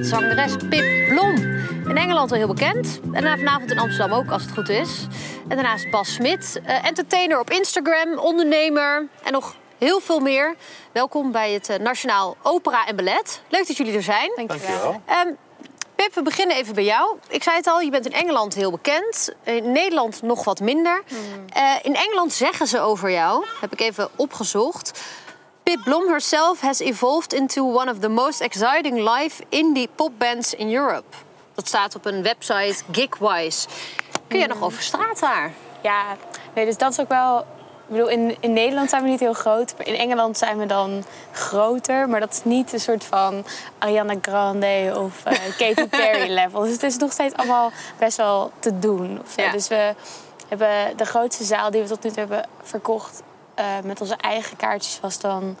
Zangeres Pip Blom. In Engeland al heel bekend. En daarna vanavond in Amsterdam ook, als het goed is. En daarnaast Bas Smit, eh, entertainer op Instagram, ondernemer en nog heel veel meer. Welkom bij het eh, Nationaal Opera en Ballet. Leuk dat jullie er zijn. Dankjewel. Ehm, Pip, we beginnen even bij jou. Ik zei het al, je bent in Engeland heel bekend. In Nederland nog wat minder. Eh, in Engeland zeggen ze over jou, heb ik even opgezocht... Pip Blom herself has evolved into one of the most exciting live indie popbands in Europe. Dat staat op een website Gigwise. Kun je nog over straat daar? Ja, nee, dus dat is ook wel. Ik bedoel, in, in Nederland zijn we niet heel groot. Maar in Engeland zijn we dan groter. Maar dat is niet een soort van Ariana Grande of eh, Katy Perry level. Dus het is nog steeds allemaal best wel te doen. Ja. Dus we hebben de grootste zaal die we tot nu toe hebben verkocht... eh, met onze eigen kaartjes was dan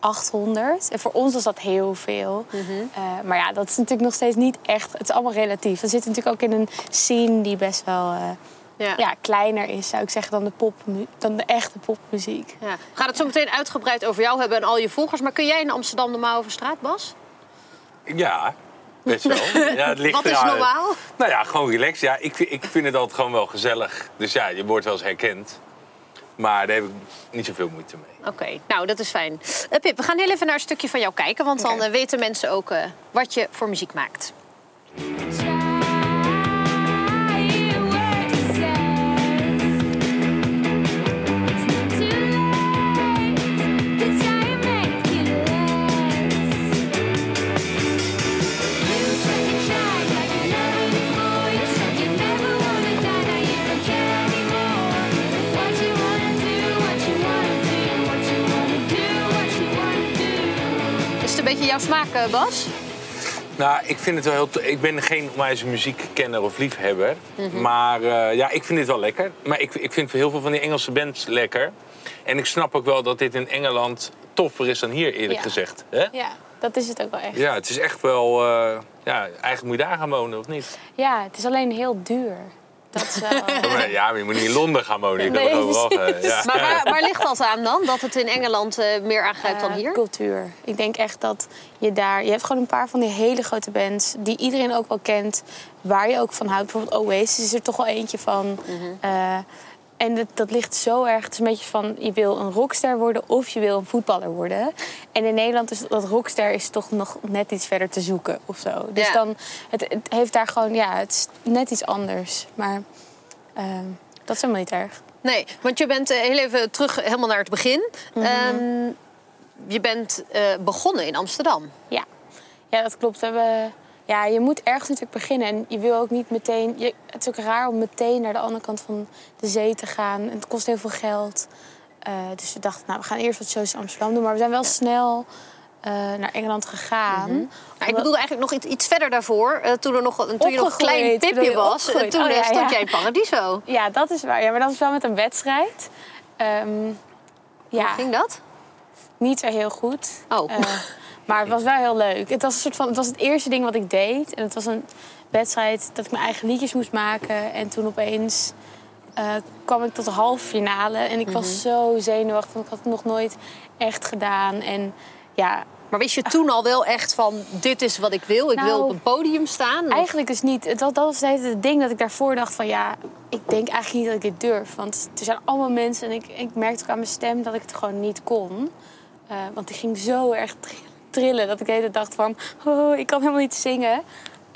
800. En voor ons was dat heel veel. Eh, maar ja, dat is natuurlijk nog steeds niet echt... Het is allemaal relatief. We zitten natuurlijk ook in een scene die best wel... eh, Ja. ja, kleiner is, zou ik zeggen, dan de, pop, dan de echte popmuziek. Ja. We gaan het zo meteen uitgebreid over jou hebben en al je volgers. Maar kun jij in Amsterdam normaal over straat, Bas? Ja, best wel. Ja, het ligt Wat is normaal? Nou ja, gewoon relaxed. Ja, ik, vind- ik vind het altijd gewoon wel gezellig. Dus ja, je wordt wel eens herkend. Maar daar heb ik niet zoveel moeite mee. Oké, nou dat is fijn. Eh, Pip, we gaan heel even naar een stukje van jou kijken. Want dan eh, weten mensen ook eh, wat je voor muziek maakt. Beetje jouw smaak, eh, Bas? Nou, ik vind het wel heel... Ik ben geen onwijze muziekkenner of liefhebber. Mhm. Maar Maar eh, ja, ik vind dit wel lekker. Maar ik, ik vind heel veel van die Engelse bands lekker. En ik snap ook wel dat dit in Engeland toffer is dan hier, eerlijk Ja. gezegd. Hè? Ja, dat is het ook wel echt. Ja, het is echt wel... eh, ja, eigenlijk moet je daar gaan wonen, of niet? Ja, het is alleen heel duur. Dat is wel... Maar Ja, maar je moet niet in Londen gaan wonen. Je Nee, overal. Ja. Maar waar, waar ligt dat aan dan? Dat het in Engeland eh, meer aangrijpt dan Eh, hier? Cultuur. Ik denk echt dat je daar... Je hebt gewoon een paar van die hele grote bands... die iedereen ook wel kent, waar je ook van houdt. Bijvoorbeeld Oasis is er toch wel eentje van. Eh, en dat, dat ligt zo erg... Het is een beetje van, je wil een rockster worden... of je wil een voetballer worden. En in Nederland is dat rockster is toch nog net iets verder te zoeken of zo. Dus Ja. dan... Het, het heeft daar gewoon... Ja, het is net iets anders. Maar ehm, dat is helemaal niet erg. Nee, want je bent eh, heel even terug helemaal naar het begin. Ehm, je bent eh, begonnen in Amsterdam. Ja, ja dat klopt. We hebben, ja, je moet ergens natuurlijk beginnen. En je wil ook niet meteen... Je, het is ook raar om meteen naar de andere kant van de zee te gaan. En het kost heel veel geld. Eh, dus we dachten, nou, we gaan eerst wat shows in Amsterdam doen. Maar we zijn wel snel eh, naar Engeland gegaan. Nou, ik bedoelde eigenlijk nog iets, iets verder daarvoor. eh, toen, er nog, toen je nog een klein Opgegroeid, bedoel pipje je, was. toen Oh, ja, stond ja. jij in Paradiso. Ja, dat is waar. Ja, maar dat is wel met een wedstrijd. Ehm, ja, Hoe ging dat? niet zo heel goed. Oh. Maar het was wel heel leuk. Het was, een soort van, het was het eerste ding wat ik deed. En het was een wedstrijd dat ik mijn eigen liedjes moest maken. En toen opeens eh, kwam ik tot de halve finale. En ik was zo zenuwachtig, want ik had het nog nooit echt gedaan. En ja, Maar wist je toen al wel echt van, dit is wat ik wil? Ik wil Nou, op een podium staan? Of- Eigenlijk dus niet. Was- dat was het ding dat ik daarvoor dacht van ja, ik denk eigenlijk niet dat ik dit durf. Want er zijn allemaal mensen en ik, ik merkte ook aan mijn stem dat ik het gewoon niet kon. Eh, want ik ging zo erg tr- trillen dat ik de hele tijd dacht van oh, ik kan helemaal niet zingen.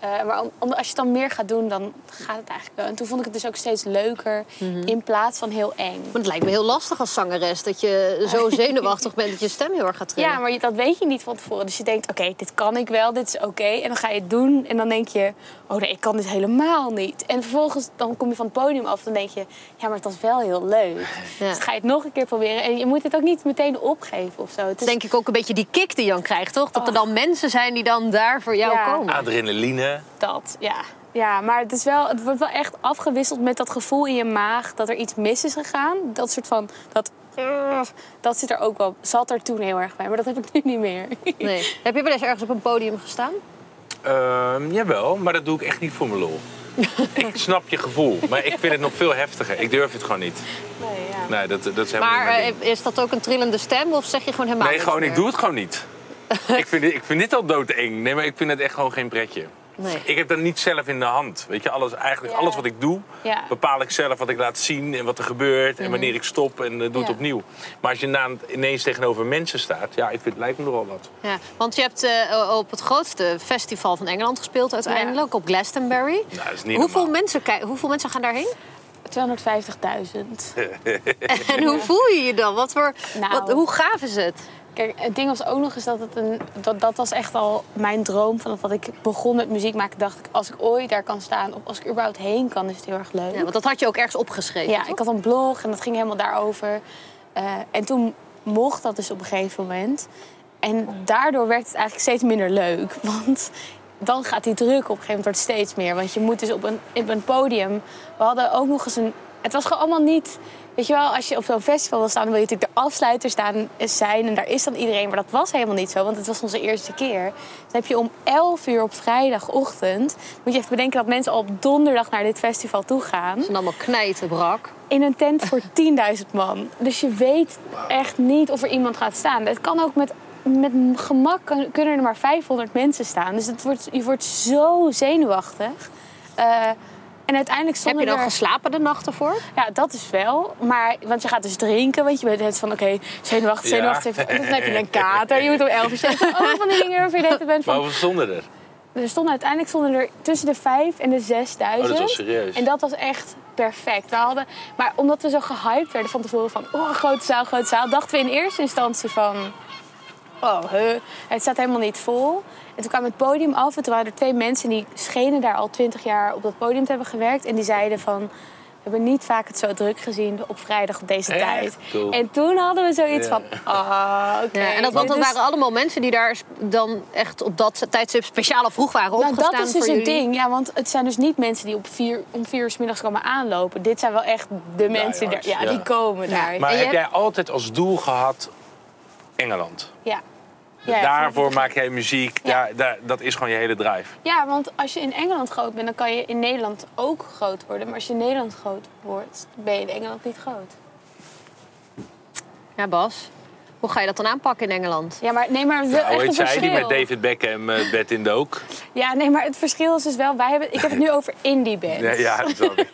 Eh, maar om, om- als je het dan meer gaat doen, dan gaat het eigenlijk wel. En toen vond ik het dus ook steeds leuker in plaats van heel eng. Want het lijkt me heel lastig als zangeres dat je zo zenuwachtig bent dat je stem heel erg gaat trillen. Ja, maar je- dat weet je niet van tevoren. Dus je denkt, oké, dit kan ik wel, dit is oké. En dan ga je het doen en dan denk je, oh nee, ik kan dit helemaal niet. En vervolgens dan kom je van het podium af en dan denk je, ja, maar het was wel heel leuk. Ja. Dus dan ga je het nog een keer proberen. En je moet het ook niet meteen opgeven of zo. Het is, denk ik ook een beetje die kick die je dan krijgt, toch? Dat er dan mensen zijn die dan daar voor jou Ja. komen. Adrenaline. Dat, ja. Ja, maar het, is wel, het wordt wel echt afgewisseld met dat gevoel in je maag dat er iets mis is gegaan. Dat soort van, dat, dat zit er ook wel, zat er toen heel erg bij. Maar dat heb ik nu niet meer. Nee. Heb je wel eens ergens op een podium gestaan? Ehm, jawel, maar dat doe ik echt niet voor mijn lol. ik snap je gevoel, maar ik vind het nog veel heftiger. Ik durf het gewoon niet. Nee, ja. Nee, dat, dat is helemaal Maar niet eh, is dat ook een trillende stem of zeg je gewoon helemaal Nee, gewoon, ik doe het gewoon niet. ik, vind dit, ik vind dit al doodeng. Nee, maar ik vind het echt gewoon geen pretje. Nee. Ik heb dat niet zelf in de hand. Weet je, alles, eigenlijk Ja. alles wat ik doe, Ja. bepaal ik zelf wat ik laat zien en wat er gebeurt en wanneer ik stop en eh, doe het opnieuw. Maar als je na, ineens tegenover mensen staat, ja, ik vind het lijkt me nogal wat. Ja, want je hebt eh, op het grootste festival van Engeland gespeeld uiteindelijk, op Glastonbury. Nou, dat is niet Hoeveel normaal. mensen, hoeveel mensen gaan daarheen? 250.000. En hoe voel je je dan? Wat voor, Nou. wat, hoe gaaf is het? Kijk, het ding was ook nog eens dat het een... Dat, dat was echt al mijn droom. Vanaf dat ik begon met muziek maken, dacht ik... Als ik ooit daar kan staan, of als ik er überhaupt heen kan, is het heel erg leuk. Ja, want dat had je ook ergens opgeschreven. Ja, toch? ik had een blog en dat ging helemaal daarover. Eh, en toen mocht dat dus op een gegeven moment. En daardoor werd het eigenlijk steeds minder leuk. Want dan gaat die druk op een gegeven moment steeds meer. Want je moet dus op een, op een podium... We hadden ook nog eens een... Het was gewoon allemaal niet... Weet je wel, als je op zo'n festival wil staan... dan wil je natuurlijk de afsluiter staan, zijn. En daar is dan iedereen. Maar dat was helemaal niet zo, want het was onze eerste keer. Dan heb je om 11 uur op vrijdagochtend... moet je even bedenken dat mensen al op donderdag naar dit festival toe gaan Ze zijn allemaal knijtenbrak. in een tent voor 10.000 man. Dus je weet echt niet of er iemand gaat staan. Het kan ook met, met gemak kunnen er maar 500 mensen staan. Dus het wordt, je wordt zo zenuwachtig. Eh, en uiteindelijk Heb stonden je dan er... geslapen de nacht ervoor? Ja, dat is wel. Maar, want je gaat dus drinken. Want je bent het van, oké, zenuwachtig, Ja. zenuwachtig. En dan heb je een kater. Je moet om 11 uur zitten. Oh, van die dingen waarvan je denkt bent Maar van... hoeveel stonden er? Er stonden uiteindelijk stonden er tussen de 5 en de 6000. Oh, dat was serieus. En dat was echt perfect. We hadden, maar omdat we zo gehyped werden van tevoren van... oh, grote zaal, grote zaal... dachten we in eerste instantie van... oh, huh, het staat helemaal niet vol. En toen kwam het podium af en toen waren er twee mensen... die schenen daar al twintig jaar op dat podium te hebben gewerkt. En die zeiden van... We hebben niet vaak het zo druk gezien op vrijdag op deze Echt? tijd. Cool. En toen hadden we zoiets Ja. van... Ah, oké. Ja, en dat, want dat is- waren allemaal mensen die daar dan echt op dat tijdstip speciaal vroeg waren Nou, opgestaan dat is dus het jullie. ding. Ja, want het zijn dus niet mensen die op vier, om vier uur 's middags komen aanlopen. Dit zijn wel echt de mensen die, ja, die komen daar. Maar heb jij altijd als doel gehad Engeland? Ja. Ja, Daarvoor maak jij muziek, Ja. daar, daar, dat is gewoon je hele drive. Ja, want als je in Engeland groot bent, dan kan je in Nederland ook groot worden. Maar als je in Nederland groot wordt, ben je in Engeland niet groot. Ja, Bas. Hoe ga je dat dan aanpakken in Engeland? Ja, maar nee, maar wel Nou, echt een zij die verschil. met David Beckham uh, bed in dook? Ja, nee, maar het verschil is dus wel... Wij hebben, ik heb het nu over indie bands. Ja, ja, dat snap ik.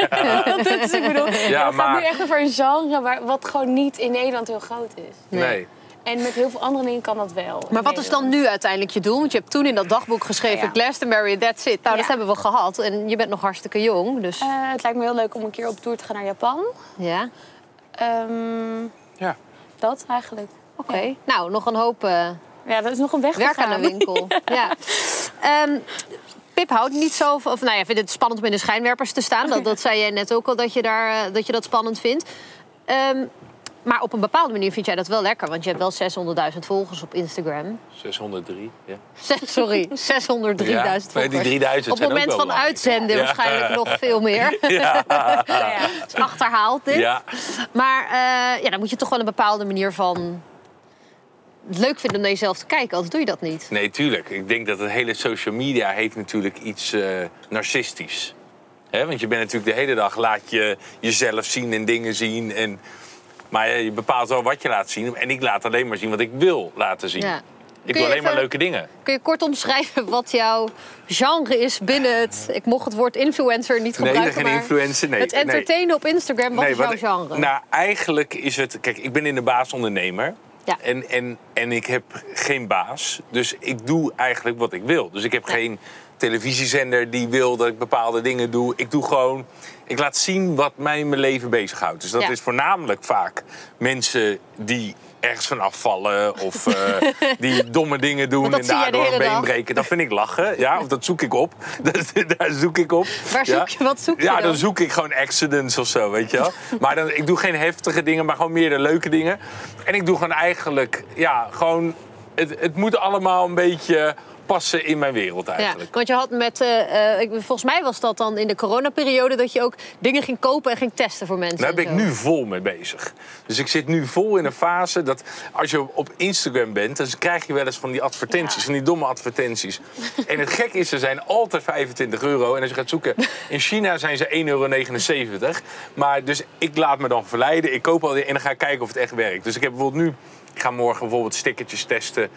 dat is, ik bedoel, Ja, het gaat maar- nu echt over een genre waar, wat gewoon niet in Nederland heel groot is. Nee. En met heel veel andere dingen kan dat wel. Maar wat is dan nu uiteindelijk je doel? Want je hebt toen in dat dagboek geschreven... Ja. Glastonbury, that's it. Nou, dat hebben we gehad. En je bent nog hartstikke jong, dus... Eh, het lijkt me heel leuk om een keer op tour te gaan naar Japan. ja, Ehm, Ja. dat eigenlijk. oké. Nou, nog een hoop eh, Ja, dat is nog een weg te werk aan de winkel. ja. Ehm, Pip houdt niet zo van... Of nou ja, vindt het spannend om in de schijnwerpers te staan. Dat, dat zei jij net ook al, dat je, daar, eh, dat, je dat spannend vindt. Ehm, maar op een bepaalde manier vind jij dat wel lekker. Want je hebt wel 600.000 volgers op Instagram. 603, ja. Sorry, 603.000 Ja, volgers. die 3000 Op het moment van uitzenden Ja. waarschijnlijk nog veel meer. Ja. Is achterhaald dit. ja. Maar eh, ja, dan moet je toch wel een bepaalde manier van... het leuk vinden om naar jezelf te kijken. Anders doe je dat niet. Nee, tuurlijk. Ik denk dat het hele social media heeft natuurlijk iets eh narcistisch. Hè, want je bent natuurlijk de hele dag laat je jezelf zien en dingen zien. En, maar je bepaalt wel wat je laat zien. En ik laat alleen maar zien wat ik wil laten zien. Ja. Ik je alleen maar leuke dingen. Kun je kort omschrijven wat jouw genre is binnen het... Ik mocht het woord influencer niet Nee, gebruiken, geen maar... influencer. Nee, het nee. entertainen op Instagram, wat is jouw wat- genre? Nou, eigenlijk is het... Kijk, ik ben in de baas ondernemer. Ja. En, en, en ik heb geen baas. Dus ik doe eigenlijk wat ik wil. Dus ik heb Ja. geen televisiezender die wil dat ik bepaalde dingen doe. Ik doe gewoon... Ik laat zien wat mij in mijn leven bezighoudt. Dus dat Ja. is voornamelijk vaak mensen die ergens van afvallen... of eh, die domme dingen doen en daardoor een been dag. breken. Dat vind ik lachen. Ja, of dat zoek ik op. Daar zoek ik op. Waar Ja. zoek je, wat zoek je Ja, dan? dan zoek ik gewoon accidents of zo, weet je wel. Maar dan, ik doe geen heftige dingen, maar gewoon meer de leuke dingen. En ik doe gewoon eigenlijk, ja, gewoon... Het, het moet allemaal een beetje passen in mijn wereld Ja, eigenlijk. want je had met, ik- volgens mij was dat dan in de coronaperiode dat je ook dingen ging kopen en ging testen voor mensen. Daar ben en ik nu vol mee bezig. Dus ik zit nu vol in een fase dat als je op Instagram bent, dan krijg je wel eens van die advertenties, Ja. van die domme advertenties. En het gek is, ze zijn altijd 25 euro. En als je gaat zoeken, in China zijn ze 1,79 euro. Maar dus ik laat me dan verleiden. Ik koop al die en dan ga ik kijken of het echt werkt. Dus ik heb bijvoorbeeld nu. Ik ga morgen bijvoorbeeld stickertjes testen.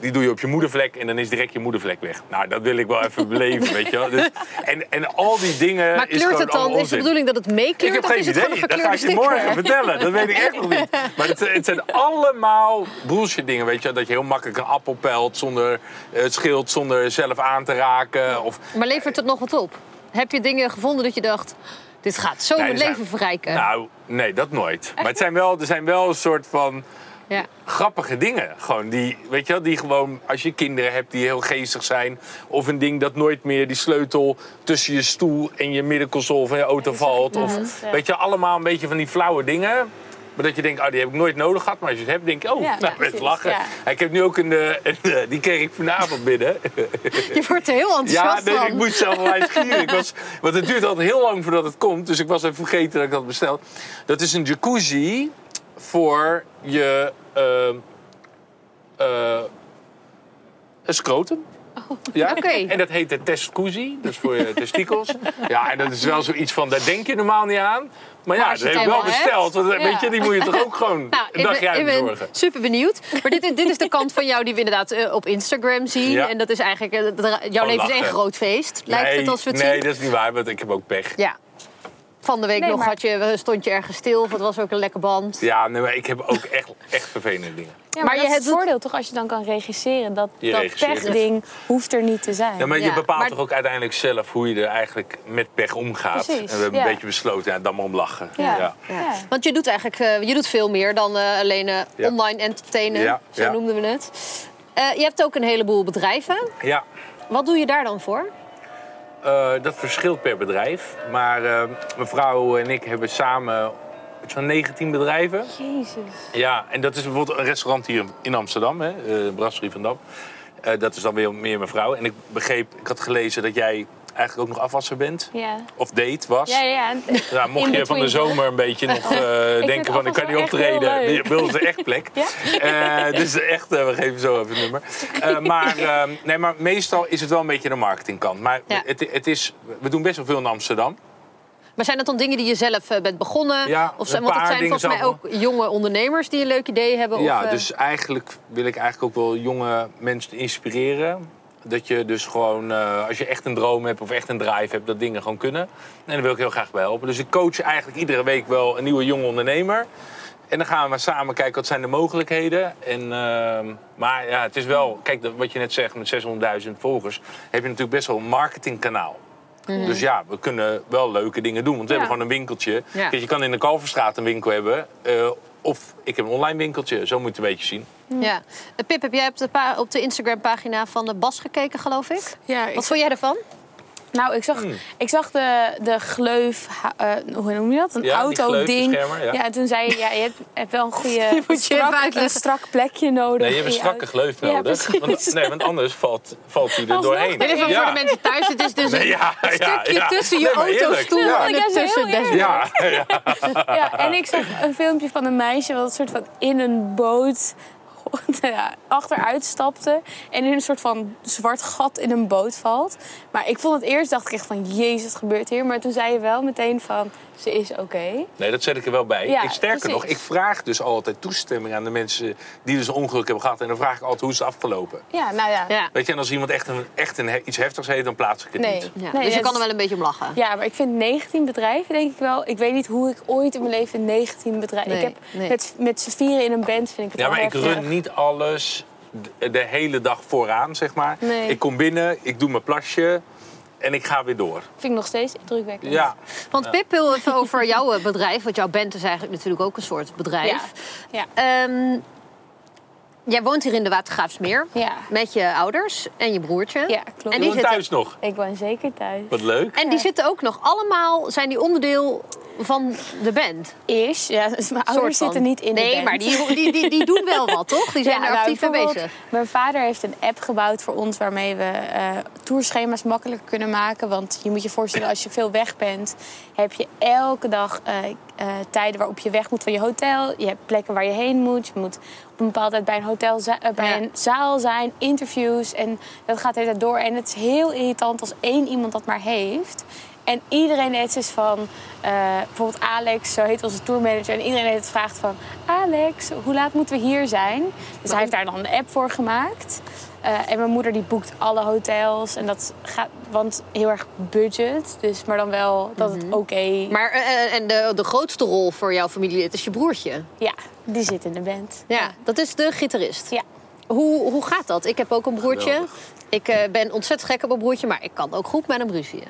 Die doe je op je moedervlek en dan is direct je moedervlek weg. Nou, dat wil ik wel even beleven, weet je wel. Dus, en, en al die dingen Maar kleurt het dan? Is de bedoeling dat het meekleurt Ik heb geen is het idee. Dat ga ik je morgen vertellen. Dat weet ik echt nog niet. Maar het, het zijn allemaal bullshit dingen. Weet je, dat je heel makkelijk een appel pelt zonder eh, het schild, zonder zelf aan te raken. Of, Maar levert het nog wat op? Heb je dingen gevonden dat je dacht, dit gaat zo Nee, mijn leven verrijken? Nou, nee, dat nooit. Maar het zijn wel, er zijn wel een soort van ja. grappige dingen. Gewoon die, weet je wel, die gewoon, als je kinderen hebt die heel geestig zijn. Of een ding dat nooit meer die sleutel tussen je stoel en je middenconsole van je auto valt. Of, ja. weet je, allemaal een beetje van die flauwe dingen. Maar dat je denkt, oh, die heb ik nooit nodig gehad. Maar als je het hebt, denk je, oh, Ja, nou, ja, met lachen. ja. Ik heb nu ook een, eh, een, eh, die kreeg ik vanavond binnen. Je wordt er heel Ja, enthousiast nee, van. ik moest zelf wel gieren. Ik was, want het duurt altijd heel lang voordat het komt. Dus ik was even vergeten dat ik dat bestel. Dat is een jacuzzi voor je... een scrotum. Ja? Oké. En dat heet de. Dat is voor je testikels. Ja, en dat is wel zoiets van, daar denk je normaal niet aan. Maar ja, dat heb ik wel besteld. Want, weet ja. je, die moet je toch ook gewoon Nou, een dagje uitbezorgen. super benieuwd. Maar dit, is- dit is de kant van jou die we inderdaad eh, op Instagram zien. Ja. En dat is eigenlijk, jouw leven is één groot feest. Lijkt nee, het als we het nee, zien? dat is niet waar, want ik heb ook pech. Ja. Van de week Nee, nog maar- had je, stond je ergens stil of het was ook een lekker band. Ja, nee, maar ik heb ook echt, echt vervelende dingen. Ja, maar, Maar je hebt het voordeel toch als je dan kan regisseren. Dat, Je dat pechding hoeft er niet te zijn. Ja, maar je bepaalt maar- toch ook uiteindelijk zelf hoe je er eigenlijk met pech omgaat. Precies, en we hebben ja. een beetje besloten, ja, dan maar om lachen. Ja. Ja. Ja. Want je doet eigenlijk eh, je doet veel meer dan eh, alleen eh, Ja. online entertainen. Ja, Zo ja. noemden we het. Eh, je hebt ook een heleboel bedrijven. Ja, Wat doe je daar dan voor? Eh, dat verschilt per bedrijf. Maar eh, mevrouw en ik hebben samen van 19 bedrijven. Jezus. Ja, en dat is bijvoorbeeld een restaurant hier in Amsterdam, hè, eh, Brasserie van Dam. Dat is dan weer meer mevrouw. En ik begreep, ik had gelezen dat jij eigenlijk ook nog afwasser bent. Ja. Of date was. Ja, ja. Ja, mocht je van de zomer een beetje nog eh, denken van ik kan niet optreden, leuk. wil ze echt plek. Ja? Eh, dus echt, eh, we geven zo even het nummer. Eh, maar, eh, nee, maar meestal is het wel een beetje de marketingkant. Maar Ja. het, het is, we doen best wel veel in Amsterdam. Maar zijn dat dan dingen die je zelf eh, bent begonnen? Ja, of zijn, een want het zijn volgens mij ook jonge ondernemers die een leuk idee hebben? Ja, of, dus eigenlijk wil ik eigenlijk ook wel jonge mensen inspireren. Dat je dus gewoon, eh, als je echt een droom hebt of echt een drive hebt, dat dingen gewoon kunnen. En daar wil ik heel graag bij helpen. Dus ik coach eigenlijk iedere week wel een nieuwe jonge ondernemer. En dan gaan we samen kijken wat zijn de mogelijkheden. En, ehm, maar ja, het is wel, kijk, wat je net zegt met 600.000 volgers, heb je natuurlijk best wel een marketingkanaal. Dus ja, we kunnen wel leuke dingen doen. Want we Ja. hebben gewoon een winkeltje. Ja. Kijk, je kan in de Kalverstraat een winkel hebben. eh, of ik heb een online winkeltje. Zo moet je het een beetje zien. ja. Eh, Pip, heb jij op de, pa- op de Instagram-pagina van de Bas gekeken, geloof ik? Ja, ik Wat vond jij ervan? Nou, ik zag, Hmm. ik zag de, de gleuf, eh, hoe noem je dat? Een Ja, auto-ding. gleufbeschermer, ja. en toen zei je, ja, je hebt, hebt wel een goede moet je strak, een strak plekje nodig. Nee, je hebt een strakke auto. gleuf Ja, nodig. precies. want, nee, want anders valt, valt hij er Alsnog doorheen. erin. Even ja. voor de mensen thuis. Het is dus Nee, een ja, ja, stukje ja. tussen je Nee, eerlijk, autostoel ja. en Ja, het eerlijk. Ja, ja. Ja, en ik zag een filmpje van een meisje wat een soort van in een boot ja, achteruit stapte en in een soort van zwart gat in een boot valt. Maar ik vond het eerst, dacht ik echt van, jezus, wat gebeurt hier? Maar toen zei je wel meteen van, ze is oké. Nee, dat zet ik er wel bij. Ja, ik, sterker precies. nog, ik vraag dus altijd toestemming aan de mensen die dus een ongeluk hebben gehad. En dan vraag ik altijd hoe is het afgelopen. Ja, nou ja. Ja. Weet je, en als iemand echt, een, echt een, iets heftigs heeft, dan plaats ik het Nee. niet. Ja, Nee, dus je kan er is- wel een beetje om lachen. Ja, maar ik vind 19 bedrijven, denk ik wel. Ik weet niet hoe ik ooit in mijn leven 19 bedrijven... Nee, ik heb nee. met, met z'n vieren in een band, vind ik het Ja, maar ik run niet alles de, de hele dag vooraan, zeg maar. Nee. Ik kom binnen, ik doe mijn plasje en ik ga weer door. Vind ik nog steeds drukwekkend. Ja, Want Pip wil even over jouw eh, bedrijf. Want jouw band is eigenlijk natuurlijk ook een soort bedrijf. Ja. Ehm, Jij woont hier in de Watergraafsmeer. Ja. Met je ouders en je broertje. Ja, klopt. En Je die woont thuis nog. Ik woon zeker thuis. Wat leuk. en die zitten ook nog allemaal, zijn die onderdeel van de band? Is, ja, dus mijn ouders van. zitten niet in de Nee, band. maar die, die, die, die doen wel wat, toch? Die zijn Ja, er nou, actief mee bezig. Mijn vader heeft een app gebouwd voor ons waarmee we eh tourschema's makkelijker kunnen maken. Want je moet je voorstellen, als je veel weg bent, heb je elke dag eh, eh, tijden waarop je weg moet van je hotel. Je hebt plekken waar je heen moet. Je moet op een bepaalde tijd bij een hotel eh, bij Ja. een zaal zijn, interviews. En dat gaat de hele tijd door. En het is heel irritant als één iemand dat maar heeft. En iedereen heeft dus van, eh, bijvoorbeeld Alex, zo heet onze tourmanager. En iedereen heeft het vraagt van, Alex, hoe laat moeten we hier zijn? Dus hij heeft daar dan een app voor gemaakt. Eh, en mijn moeder die boekt alle hotels. En dat gaat, want heel erg budget. Dus, maar dan wel dat het oké... Maar eh, en de, de grootste rol voor jouw familielid is je broertje. Ja, die zit in de band. Ja, dat is de gitarist. Ja. Hoe, hoe gaat dat? Ik heb ook een broertje. Geweldig. Ik eh, ben ontzettend gek op een broertje, maar ik kan ook goed met hem ruzieën.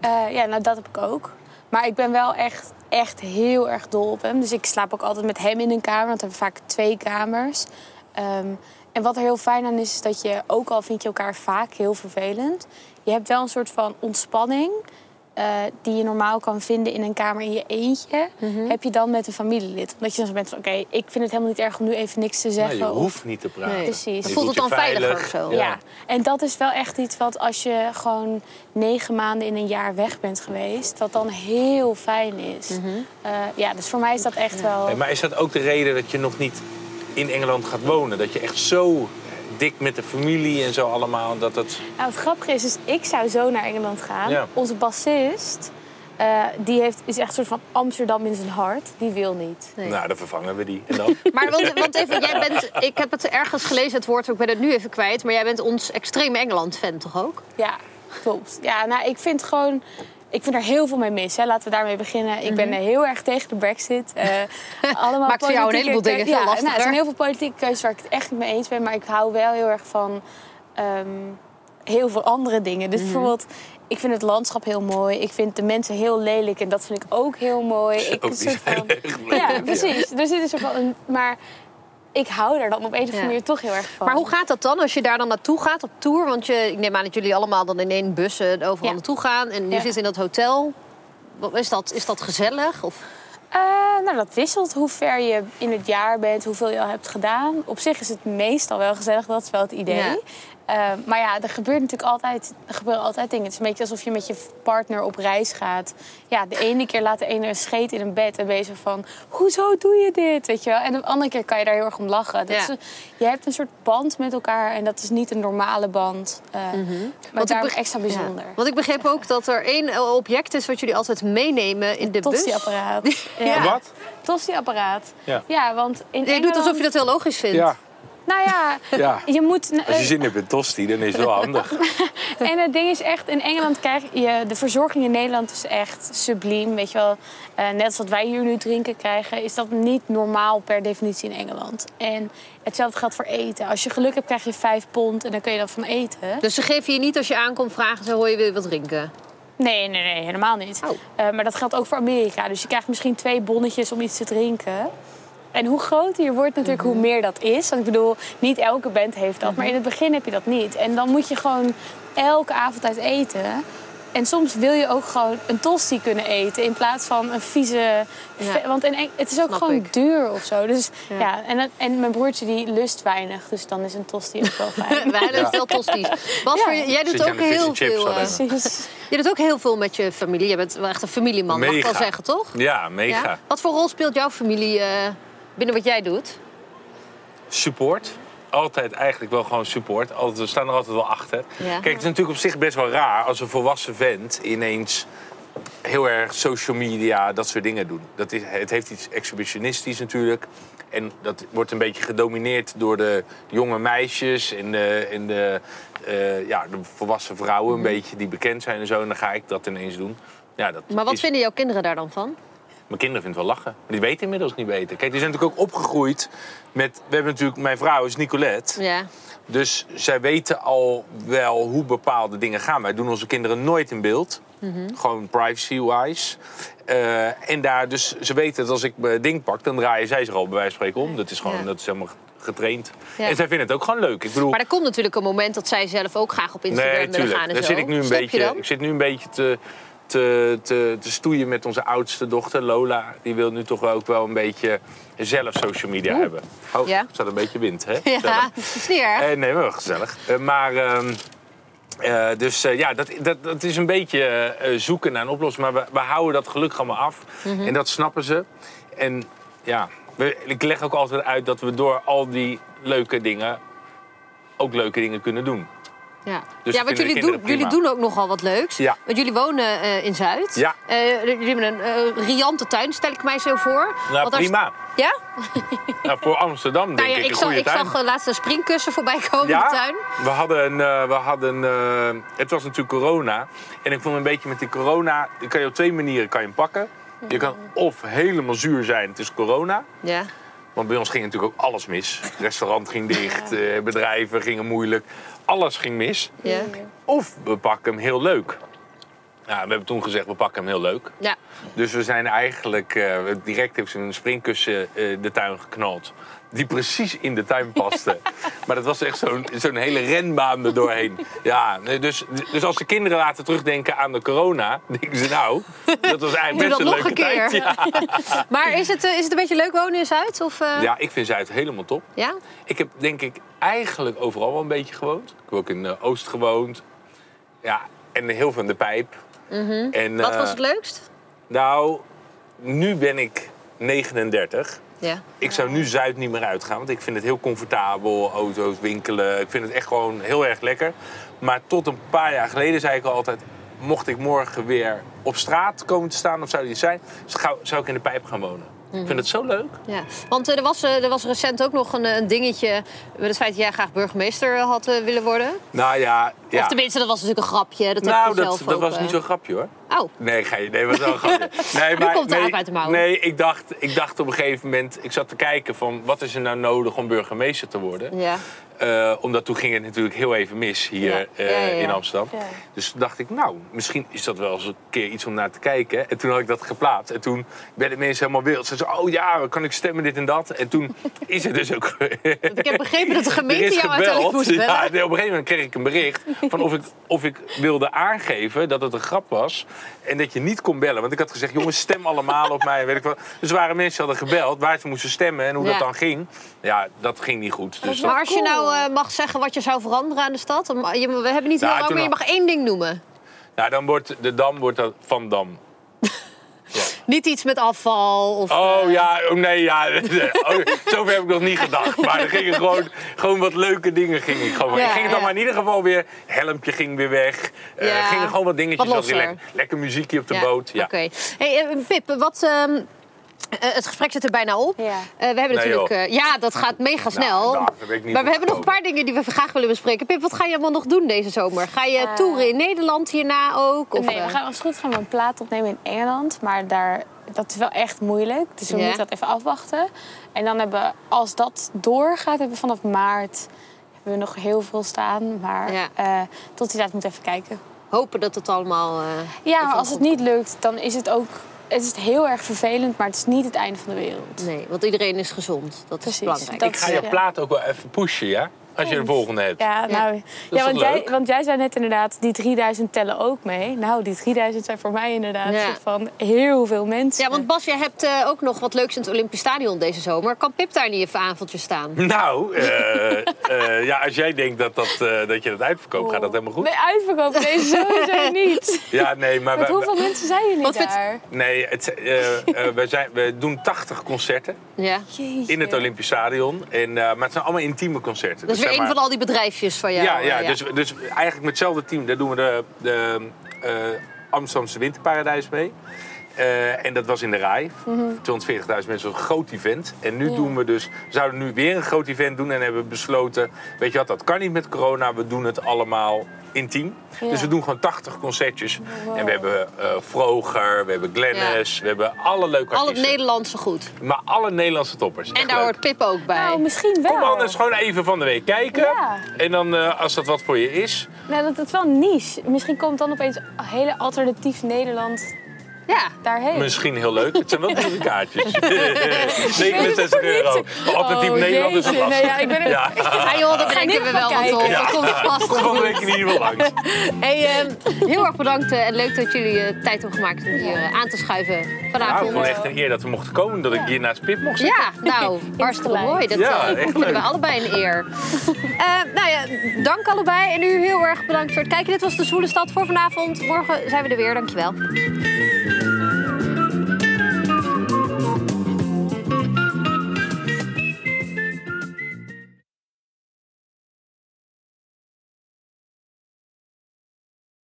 Eh, ja, nou dat heb ik ook. Maar ik ben wel echt, echt heel erg dol op hem. Dus ik slaap ook altijd met hem in een kamer. Want we hebben vaak twee kamers. Ehm, en wat er heel fijn aan is, is dat je, ook al vind je elkaar vaak heel vervelend... je hebt wel een soort van ontspanning... eh, die je normaal kan vinden in een kamer in je eentje... heb je dan met een familielid. Omdat je dan zo bent van, oké, ik vind het helemaal niet erg om nu even niks te Nee, zeggen. je of- hoeft niet te praten. Nee. Precies. Je voelt het dan je veiliger veilig. of zo. Ja. Ja. en dat is wel echt iets wat als je gewoon negen maanden in een jaar weg bent geweest, wat dan heel fijn is. Eh, ja, dus voor mij is dat echt wel. Hey, maar is dat ook de reden dat je nog niet in Engeland gaat wonen? Dat je echt zo dik met de familie en zo allemaal, dat het... Nou, het grappige is, dus ik zou zo naar Engeland gaan. Ja. Onze bassist, eh, die heeft, is echt een soort van Amsterdam in zijn hart. Die wil niet. Nee. Nou, dan vervangen we die. En dan? Maar want, want even, jij bent, ik heb het ergens gelezen, het woord, ik ben het nu even kwijt. Maar jij bent ons extreme Engeland-fan toch ook? Ja, klopt. Ja, nou, ik vind gewoon... Ik vind er heel veel mee mis. Hè. Laten we daarmee beginnen. Ik ben eh, heel erg tegen de brexit. Eh, allemaal Mhm. Maakt voor jou een heleboel dingen ja, Nou, lastiger. er zijn heel veel politieke keuzes waar ik het echt niet mee eens ben. Maar ik hou wel heel erg van ehm, heel veel andere dingen. Mhm. Dus bijvoorbeeld, ik vind het landschap heel mooi. Ik vind de mensen heel lelijk. En dat vind ik ook heel mooi. Ik, Ook een soort van, ja, ja. precies. Er zit een soort van... Een, maar ik hou daar dan op een of andere Ja. manier toch heel erg van. Maar hoe gaat dat dan als je daar dan naartoe gaat op tour? Want je, ik neem aan dat jullie allemaal dan in één bus eh, overal Ja. naartoe gaan. En je Ja. zit in dat hotel. Wat- Is dat, is dat gezellig? Of? Eh, nou, dat wisselt hoe ver je in het jaar bent, hoeveel je al hebt gedaan. Op zich is het meestal wel gezellig, dat is wel het idee. Ja. Eh, maar ja, er gebeurt natuurlijk altijd, er gebeuren altijd dingen. Het is een beetje alsof je met je partner op reis gaat. Ja, de ene keer laat de ene een scheet in een bed en ben je zo van... Hoezo doe je dit? Weet je wel? En de andere keer kan je daar heel erg om lachen. Dat Ja. is je hebt een soort band met elkaar en dat is niet een normale band. eh, Maar ik daarom beg- extra bijzonder. Ja. Want ik begreep ook dat er één eh, object is wat jullie altijd meenemen in de bus. Tosti-apparaat. Ja. Wat? Tosti-apparaat. Ja. Ja, want in Je doet Engeland- alsof je dat heel logisch vindt. Ja. Nou ja, ja. je moet... Als je zin hebt in tosti, dan is het wel handig. En het ding is echt, in Engeland krijg je... De verzorging in Nederland is echt subliem. Weet je wel, Eh, net als wat wij hier nu drinken krijgen... is dat niet normaal per definitie in Engeland. En hetzelfde geldt voor eten. Als je geluk hebt, krijg je vijf pond en dan kun je dat van eten. Dus ze geven je niet als je aankomt vragen, ze hoor je weer wat drinken. Nee, nee, nee, helemaal niet. Oh. Eh, maar dat geldt ook voor Amerika. Dus je krijgt misschien twee bonnetjes om iets te drinken. En hoe groter je wordt natuurlijk, hoe meer dat is. Want ik bedoel, niet elke band heeft dat. Maar in het begin heb je dat niet. En dan moet je gewoon elke avond uit eten. En soms wil je ook gewoon een tosti kunnen eten in plaats van een vieze... Want in Eng- het is ook Snap gewoon ik. duur of zo. Dus Ja. ja, en, dat- en mijn broertje die lust weinig. Dus dan is een tosti ook wel fijn. Wij hebben veel. Bas, Ja. voor je- jij doet ook heel veel. Precies. je doet ook heel veel met je familie. Je bent wel echt een familieman, mag ik wel zeggen, toch? Ja, mega. Ja? Wat voor rol speelt jouw familie eh, binnen wat jij doet? Support. Altijd eigenlijk wel gewoon support. Altijd, we staan er altijd wel achter. Ja. Kijk, het is natuurlijk op zich best wel raar als een volwassen vent ineens heel erg social media, dat soort dingen doen. Dat is, het heeft iets exhibitionistisch natuurlijk. En dat wordt een beetje gedomineerd door de jonge meisjes en de, en de, eh, ja, de volwassen vrouwen een beetje die bekend zijn en zo. En dan ga ik dat ineens doen. Ja, dat Maar wat is- vinden jouw kinderen daar dan van? Mijn kinderen vinden het wel lachen. Maar die weten inmiddels niet beter. Kijk, die zijn natuurlijk ook opgegroeid met... We hebben natuurlijk... Mijn vrouw is Nicolette. Ja. Dus zij weten al wel hoe bepaalde dingen gaan. Wij doen onze kinderen nooit in beeld. Gewoon privacy-wise. Eh, en daar dus, ze weten dat als ik mijn ding pak, dan draaien zij zich al bij wijze van spreken om. Dat is gewoon Ja. dat is helemaal getraind. Ja. En zij vinden het ook gewoon leuk. Ik bedoel, Maar er komt natuurlijk een moment dat zij zelf ook graag op Instagram nee, willen gaan en Daar zo. zit ik nu een Snap beetje. Ik zit nu een beetje te, te, te, te stoeien met onze oudste dochter Lola. Die wil nu toch ook wel een beetje zelf social media hebben. Oh, Ja. staat een beetje wind, hè? Ja, dat is niet erg. Eh, nee, wel gezellig. Eh, maar, ehm, eh, dus ja, dat, dat, dat is een beetje zoeken naar een oplossing. Maar we, we houden dat gelukkig allemaal af. Mhm. En dat snappen ze. En ja, we, ik leg ook altijd uit dat we door al die leuke dingen ook leuke dingen kunnen doen. Ja, Dus ja want jullie doen, jullie doen ook nogal wat leuks. Ja. Want jullie wonen eh, in Zuid. Ja. Eh, jullie hebben een eh, riante tuin, stel ik mij zo voor. Nou, Want prima. Ja? Nou, voor Amsterdam denk Nou ja, ik ik, een zag, goede ik tuin. zag eh, laatst een springkussen voorbij komen in de tuin. we hadden een, we hadden, het was natuurlijk corona. En ik vond een beetje met die corona, kan je op twee manieren kan je hem pakken. Je kan of helemaal zuur zijn, het is corona. Ja. Want bij ons ging natuurlijk ook alles mis. Het restaurant ging dicht, eh, bedrijven gingen moeilijk. Alles ging mis. Ja. Of we pakken hem heel leuk. Nou, we hebben toen gezegd, we pakken hem heel leuk. ja. Dus we zijn eigenlijk, eh, direct ze een springkussen eh, de tuin geknald. Die precies in de tuin paste. maar dat was echt zo'n zo'n hele renbaan er doorheen. Ja, dus, dus als de kinderen laten terugdenken aan de corona, denken ze nou, dat was eigenlijk best een nog leuke een keer. tijd. Ja. Maar is het, eh, is het een beetje leuk wonen in Zuid? Of, eh, ja, ik vind Zuid helemaal top. ja? Ik heb denk ik eigenlijk overal wel een beetje gewoond. Ik heb ook in eh, Oost gewoond. Ja, en heel veel in de pijp. en, Mhm. Wat eh, was het leukst? Nou, nu ben ik 39. Ja. Ik zou nu Zuid niet meer uitgaan, want ik vind het heel comfortabel. Auto's, winkelen. Ik vind het echt gewoon heel erg lekker. Maar tot een paar jaar geleden zei ik al altijd... mocht ik morgen weer op straat komen te staan of zou die zijn... zou ik in de pijp gaan wonen. Ik vind het zo leuk. Ja, want eh, er, was, eh, er was recent ook nog een, eh, een dingetje met het feit dat jij graag burgemeester had willen worden. Nou ja, ja. Of tenminste, dat was natuurlijk een grapje. Dat nou, dat, zelf dat ook, was niet zo'n grapje hoor. Oh, Nee, ga je, nee, was wel grapje. Nee, maar, komt de nee, uit de mouw. Nee, ik dacht, ik dacht op een gegeven moment... Ik zat te kijken van wat is er nou nodig om burgemeester te worden. ja. Eh, omdat toen ging het natuurlijk heel even mis hier Ja. eh, Ja, in Amsterdam. Ja. Dus toen dacht ik, nou, misschien is dat wel eens een keer iets om naar te kijken. En toen had ik dat geplaatst. En toen werden mensen helemaal wild. Ze zeiden, oh ja, kan ik stemmen, dit en dat. En toen is het dus ook... Ik heb begrepen dat de gemeente jou uiteindelijk moest bellen. Ja, op een gegeven moment kreeg ik een bericht van of ik, of ik wilde aangeven dat het een grap was. En dat je niet kon bellen. Want ik had gezegd, jongens, stem allemaal op mij. Weet ik wat. Dus waren mensen hadden gebeld waar ze moesten stemmen en hoe Ja. dat dan ging. Ja, dat ging niet goed. Dus Maar als je nou eh, mag zeggen wat je zou veranderen aan de stad... we hebben niet heel Nou, lang, toen maar je mag één ding noemen. nou, dan wordt de Dam wordt dat Van Dam. Niet iets met afval of... Oh eh, ja, oh nee, ja. Oh, zover heb ik nog niet gedacht. Maar er gingen gewoon, gewoon wat leuke dingen. Ging ik gewoon. Ja, ik ging het dan maar in ieder geval weer. Helmpje ging weer weg. Eh Ja. gingen gewoon wat dingetjes. Wat lekker, lekker muziekje op de boot. Ja. Oké. Hey, eh, Pip, wat... ehm, eh, het gesprek zit er bijna op. Ja. Eh, we hebben natuurlijk... eh, ja, dat gaat mega snel. nou, niet maar we hebben nog een paar dingen die we graag willen bespreken. Pip, wat ga je allemaal nog doen deze zomer? Ga je toeren in Nederland hierna ook? Of, nee, we gaan als het goed gaan we een plaat opnemen in Engeland. Maar daar, dat is wel echt moeilijk. Dus we Ja. moeten dat even afwachten. En dan hebben we, als dat doorgaat, hebben we vanaf maart hebben we nog heel veel staan. Maar Ja. eh, tot die tijd moeten we even kijken. Hopen dat het allemaal... eh, Ja, maar als het niet lukt, dan is het ook het is heel erg vervelend. Maar het is niet het einde van de wereld. Nee, want iedereen is gezond. Dat Precies. is belangrijk. Dat- Ik ga je Ja. plaat ook wel even pushen, ja? Als je de volgende hebt. Ja, nou, ja, want, jij, want jij zei net inderdaad, die 3000 tellen ook mee. Nou, die 3000 zijn voor mij inderdaad Ja. van heel veel mensen. Ja, want Bas, jij hebt eh, ook nog wat leuks in het Olympisch Stadion deze zomer. Kan Pip daar niet even avondje staan? Nou, eh, eh, ja, als jij denkt dat, dat, eh, dat je dat uitverkoopt, gaat dat helemaal goed? Nee, uitverkoop deze sowieso niet. Ja, nee, maar... Met hoeveel mensen zijn jullie Wat vindt- daar? Nee, het, eh, eh, we, zijn, we doen 80 concerten Ja. in het Olympisch Stadion. En, eh, maar het zijn allemaal intieme concerten. Dus weer een maar- van al die bedrijfjes van jou. Ja, ja, eh, Dus, dus eigenlijk met hetzelfde team. Daar doen we de, de eh, Amsterdamse Winterparadijs mee. Eh, en dat was in de RAI. Mhm. 240.000 mensen, een groot event. En nu doen we dus, we zouden nu weer een groot event doen. En hebben we besloten, weet je wat, dat kan niet met corona. We doen het allemaal intiem. Ja. Dus we doen gewoon 80 concertjes. En we hebben eh Vroger, we hebben Glennis, we hebben alle leuke Al het artiesten. Nederlandse goed. Maar alle Nederlandse toppers. En Echt daar leuk. hoort Pip ook bij. Nou, misschien wel. Kom anders gewoon even van de week kijken. Ja. En dan, eh, als dat wat voor je is, Nou, dat, is wel niche. Misschien komt dan opeens een hele alternatief Nederland Ja. daarheen. Misschien heel leuk. Het zijn wel dure kaartjes. 69 euro. Maar alternatief Oh, Nederland is. Nee, ja, ik ben er- Ja. Joh, daar bedenken we wel wat op. Dat komt vast Kom volgende goed. week in ieder geval langs. Hey, ehm, heel erg bedankt eh, en leuk dat jullie eh, tijd hebben gemaakt om hier eh, aan te schuiven Nou, ik vanavond. vond het echt een eer dat we mochten komen. Dat ik hier naast Pip mocht zitten. Ja, nou, hartstikke mooi. Dat Ja, vinden we allebei een eer. Eh, nou ja, dank allebei. En u heel erg bedankt voor het kijken. Dit was De Zwoele Stad voor vanavond. Morgen zijn we er weer. Dankjewel.